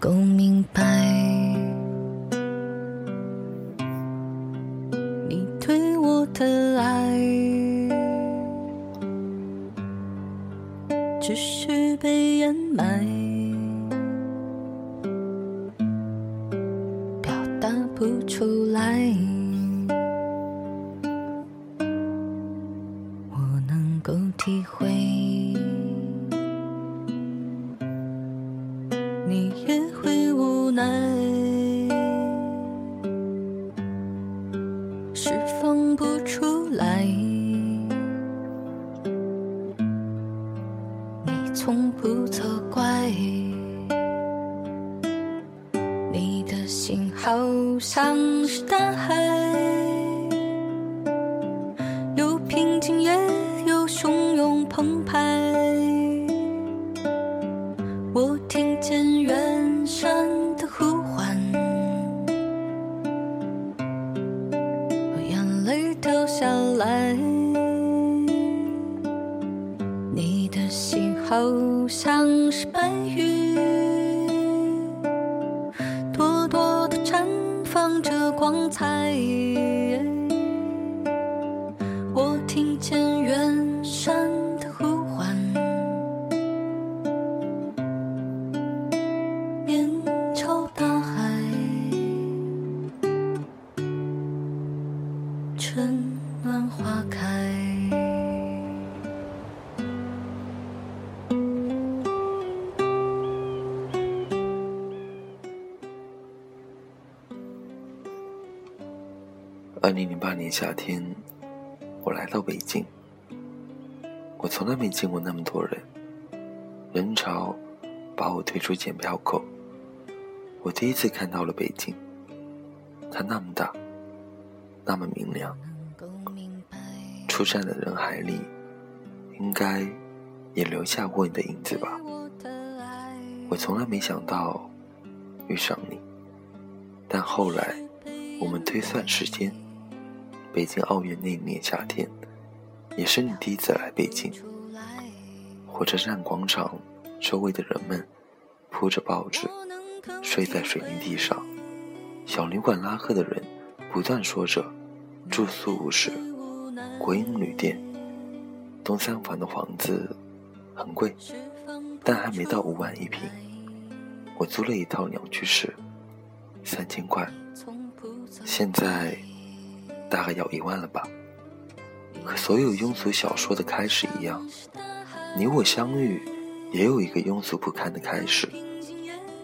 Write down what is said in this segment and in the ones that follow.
够明白，我听见远山的呼唤，我眼泪掉下来。你的心好像夏天，我来到北京。我从来没见过那么多人，人潮把我推出检票口。我第一次看到了北京，它那么大，那么明亮。出站的人海里，应该也留下过你的影子吧。我从来没想到遇上你，但后来我们推算时间，北京奥运那年夏天，也是你第一次来北京。火车站广场周围的人们铺着报纸，睡在水泥地上。小旅馆拉客的人不断说着住宿无事。国营旅店，东三环的房子很贵，但还没到五万一平。我租了一套两居室，三千块，现在大概要一万了吧。和所有庸俗小说的开始一样，你我相遇也有一个庸俗不堪的开始。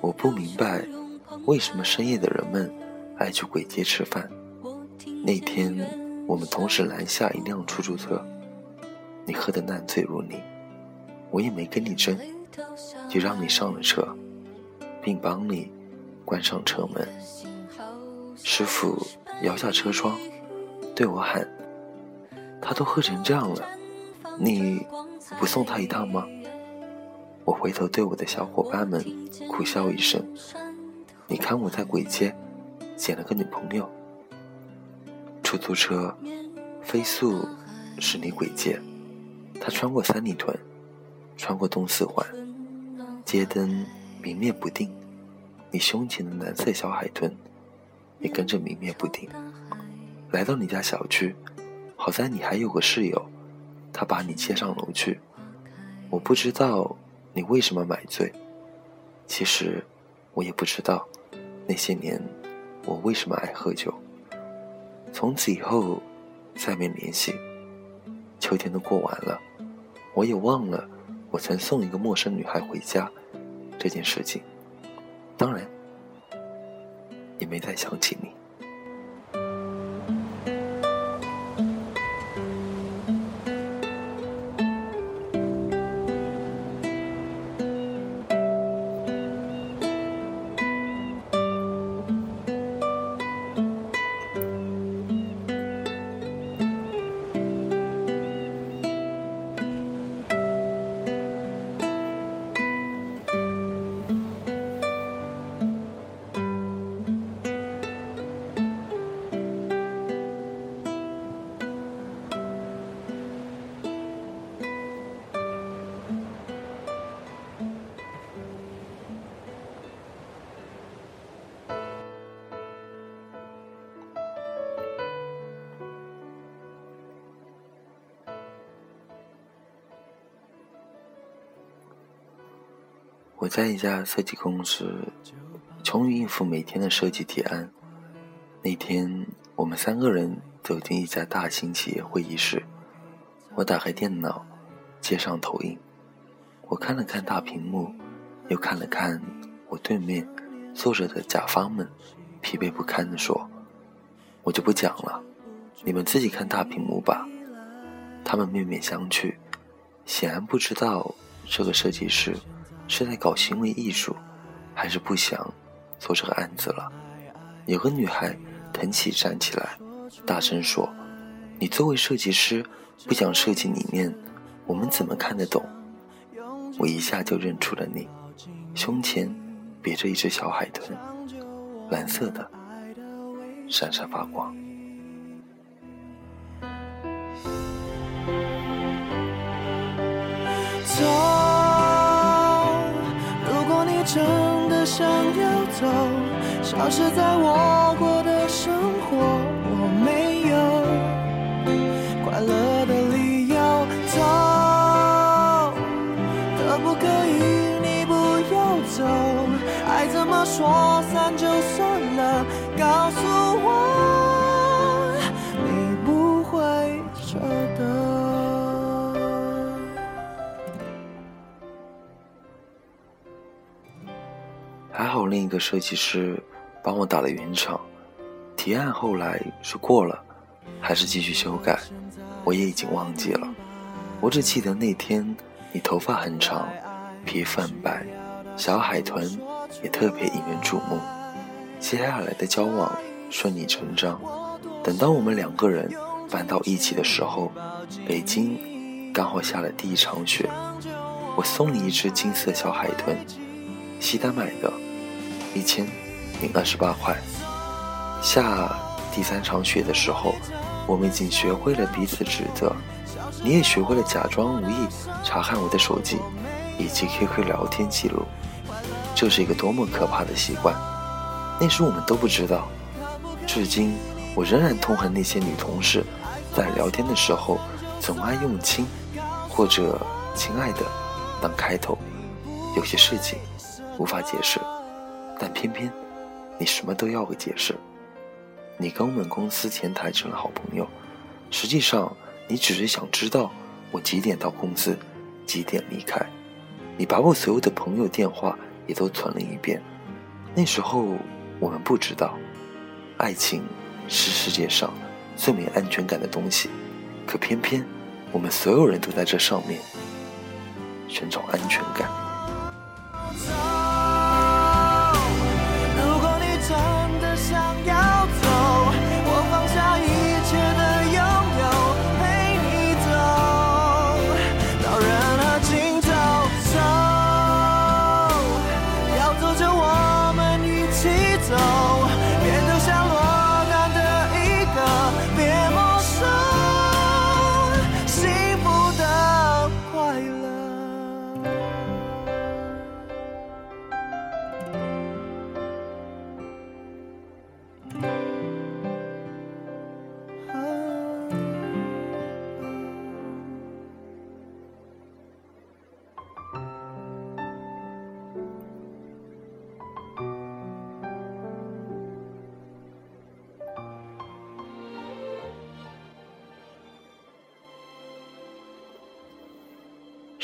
我不明白，为什么深夜的人们爱去鬼街吃饭。那天。我们同时拦下一辆出租车，你喝得烂醉如泥，我也没跟你争，就让你上了车，并帮你关上车门。师傅摇下车窗，对我喊：“他都喝成这样了，你不送他一趟吗？”我回头对我的小伙伴们苦笑一声：“你看我在鬼街捡了个女朋友。”出租车飞速驶离鬼街，他穿过三里屯，穿过东四环，街灯明灭不定，你胸前的蓝色小海豚也跟着明灭不定。来到你家小区，好在你还有个室友，他把你接上楼去。我不知道你为什么买醉，其实我也不知道那些年我为什么爱喝酒。从此以后，再没联系。秋天都过完了，我也忘了我曾送一个陌生女孩回家这件事情。当然，也没再想起你。我在一家设计公司，穷于应付每天的设计提案。那天，我们三个人走进一家大型企业会议室。我打开电脑，接上投影。我看了看大屏幕，又看了看我对面坐着的甲方们，疲惫不堪地说：“我就不讲了，你们自己看大屏幕吧。”他们面面相觑，显然不知道这个设计师。是在搞行为艺术，还是不想做这个案子了？有个女孩腾起站起来，大声说：“你作为设计师，不讲设计理念，我们怎么看得懂？”我一下就认出了你，胸前别着一只小海豚，蓝色的，闪闪发光。想要走，消失在我个设计师帮我打了圆场。提案后来是过了，还是继续修改，我也已经忘记了。我只记得那天你头发很长，皮肤很白，小海豚也特别引人注目。接下来的交往顺理成章。等到我们两个人搬到一起的时候，北京刚好下了第一场雪。我送你一只金色小海豚，西单买的。一千零二十八块。下第三场雪的时候，我们已经学会了彼此指责，你也学会了假装无意查看我的手机以及 QQ 聊天记录。这是一个多么可怕的习惯！那时我们都不知道。至今，我仍然痛恨那些女同事在聊天的时候总爱用“亲”或者“亲爱的”当开头。有些事情无法解释。但偏偏，你什么都要个解释。你跟我们公司前台成了好朋友，实际上你只是想知道我几点到公司，几点离开。你把我所有的朋友电话也都存了一遍。那时候我们不知道，爱情是世界上最没安全感的东西，可偏偏我们所有人都在这上面寻找安全感。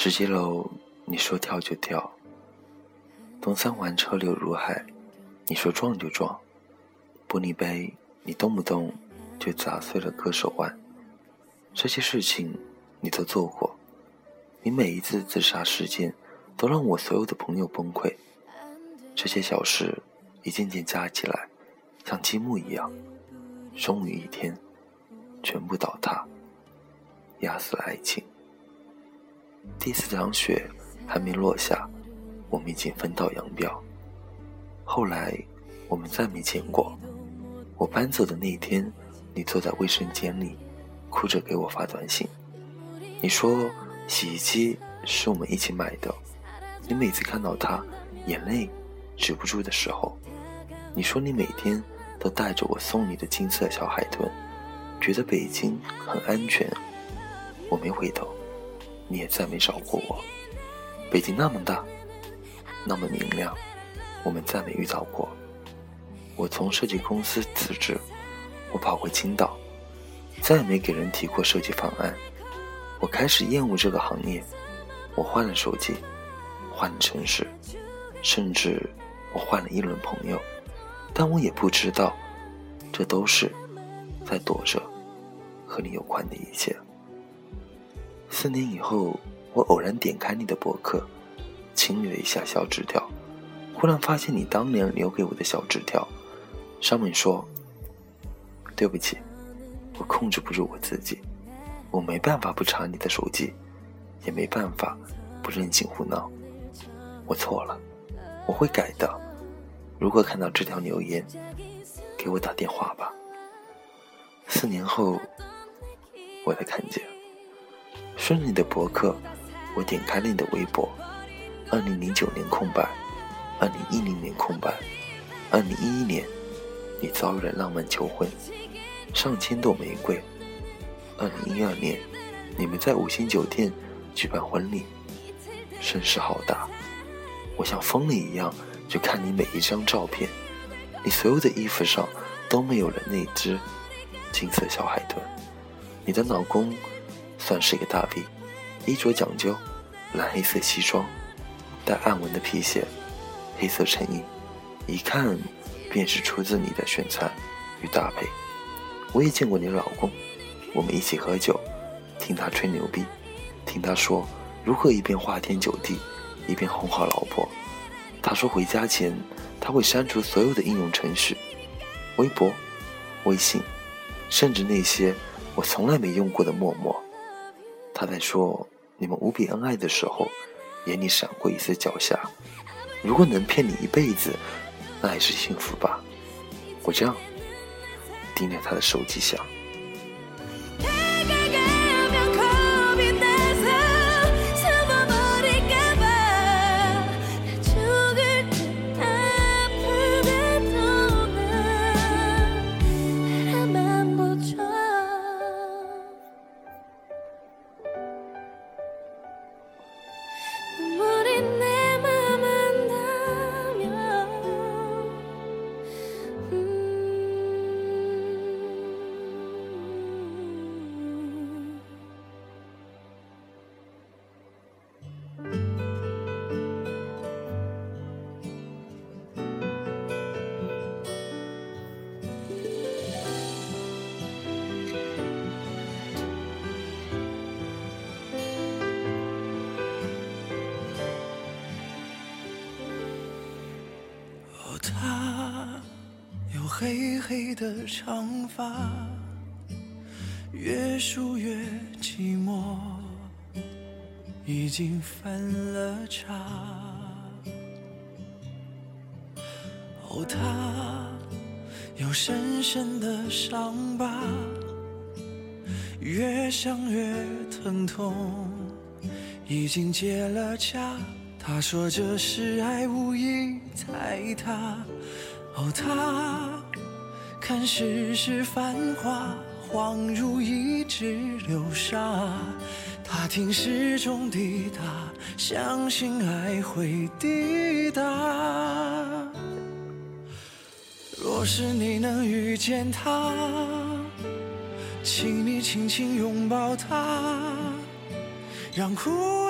十七楼，你说跳就跳；东三环车流如海，你说撞就撞；玻璃杯，你动不动就砸碎了割手腕。这些事情你都做过，你每一次自杀事件都让我所有的朋友崩溃。这些小事一件件加起来，像积木一样，终于一天，全部倒塌，压死了爱情。第四场雪还没落下，我们已经分道扬镳。后来我们再没见过。我搬走的那天，你坐在卫生间里，哭着给我发短信。你说洗衣机是我们一起买的。你每次看到它，眼泪止不住的时候，你说你每天都带着我送你的金色小海豚，觉得北京很安全。我没回头。你也再没找过我。北京那么大，那么明亮，我们再没遇到过。我从设计公司辞职，我跑回青岛，再也没给人提过设计方案。我开始厌恶这个行业，我换了手机，换了城市，甚至我换了一轮朋友，但我也不知道，这都是在躲着和你有关的一切。四年以后，我偶然点开你的博客，清理了一下小纸条，忽然发现你当年留给我的小纸条。上面说：“对不起，我控制不住我自己，我没办法不查你的手机，也没办法不任性胡闹。我错了，我会改的。如果看到这条留言，给我打电话吧。”四年后，我才看见，顺着你的博客，我点开了你的微博。二零零九年空白，二零一零年空白，二零一一年。你遭遇了浪漫求婚，上千朵玫瑰。二零一二年，你们在五星酒店举办婚礼，声势浩大。我像疯了一样去看你每一张照片，你所有的衣服上都没有了那只金色小海豚。你的老公算是一个大 V，衣着讲究，蓝黑色西装，带暗纹的皮鞋，黑色衬衣，一看。便是出自你的选材与搭配。我也见过你老公，我们一起喝酒，听他吹牛逼，听他说如何一边花天酒地，一边哄好老婆。他说回家前他会删除所有的应用程序，微博、微信，甚至那些我从来没用过的陌陌。他在说你们无比恩爱的时候，眼里闪过一丝狡黠。如果能骗你一辈子。那还是幸福吧。我这样盯着他的手机想。她有黑黑的长发，越梳越寂寞，已经分了叉。哦，他有深深的伤疤，越想越疼痛，已经结了痂。他说这是爱，无意踩踏。哦，他。看世事繁华，恍如一指流沙。他听时钟滴答，相信爱会抵达。若是你能遇见他，请你轻轻拥抱他，让枯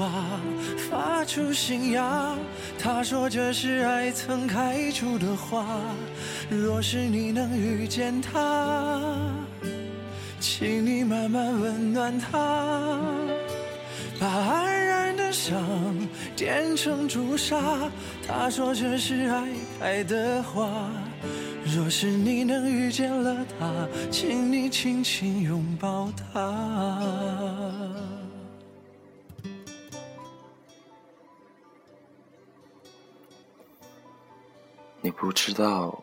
花发出新芽。他说这是爱曾开出的花。若是你能遇见他，请你慢慢温暖他，把黯然的伤点成朱砂。他说这是爱开的花。若是你能遇见了他，请你轻轻拥抱他。你不知道。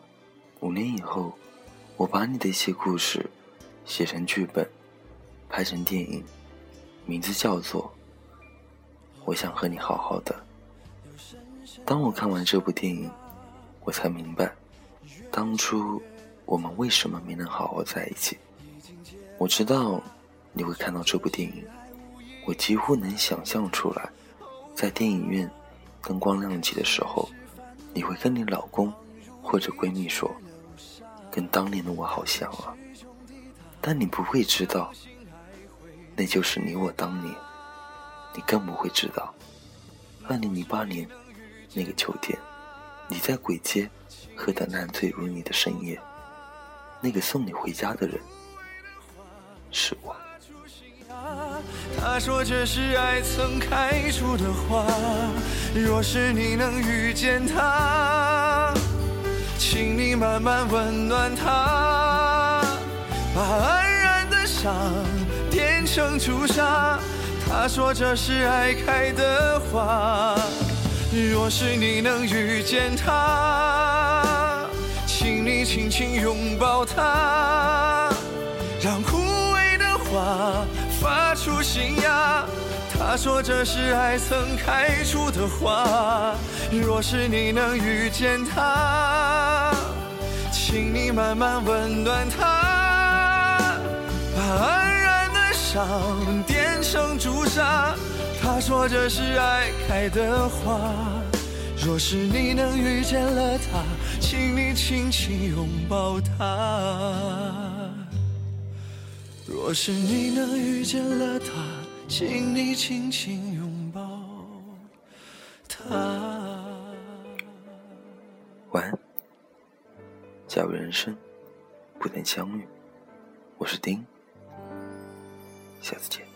五年以后，我把你的一些故事写成剧本，拍成电影，名字叫做《我想和你好好的》。当我看完这部电影，我才明白，当初我们为什么没能好好在一起。我知道你会看到这部电影，我几乎能想象出来，在电影院灯光亮起的时候，你会跟你老公或者闺蜜说：“跟当年的我好像啊。”但你不会知道，那就是你我当年。你更不会知道，二零零八年那个秋天，你在鬼街喝得烂醉如泥的深夜，那个送你回家的人是我。他说这是爱曾开出的花，若是你能遇见他，请你慢慢温暖他，把黯然的伤变成朱砂。他说这是爱开的花，若是你能遇见他，请你轻轻拥抱他，让枯萎的花出新芽。他说这是爱曾开出的花，若是你能遇见他，请你慢慢温暖他，把黯然的伤点。成朱砂，他说这是爱开的花。若是你能遇见了他，请你轻轻拥抱他。若是你能遇见了他，请你轻轻拥抱他。晚安，假如人生不能相遇，我是丁，下次见。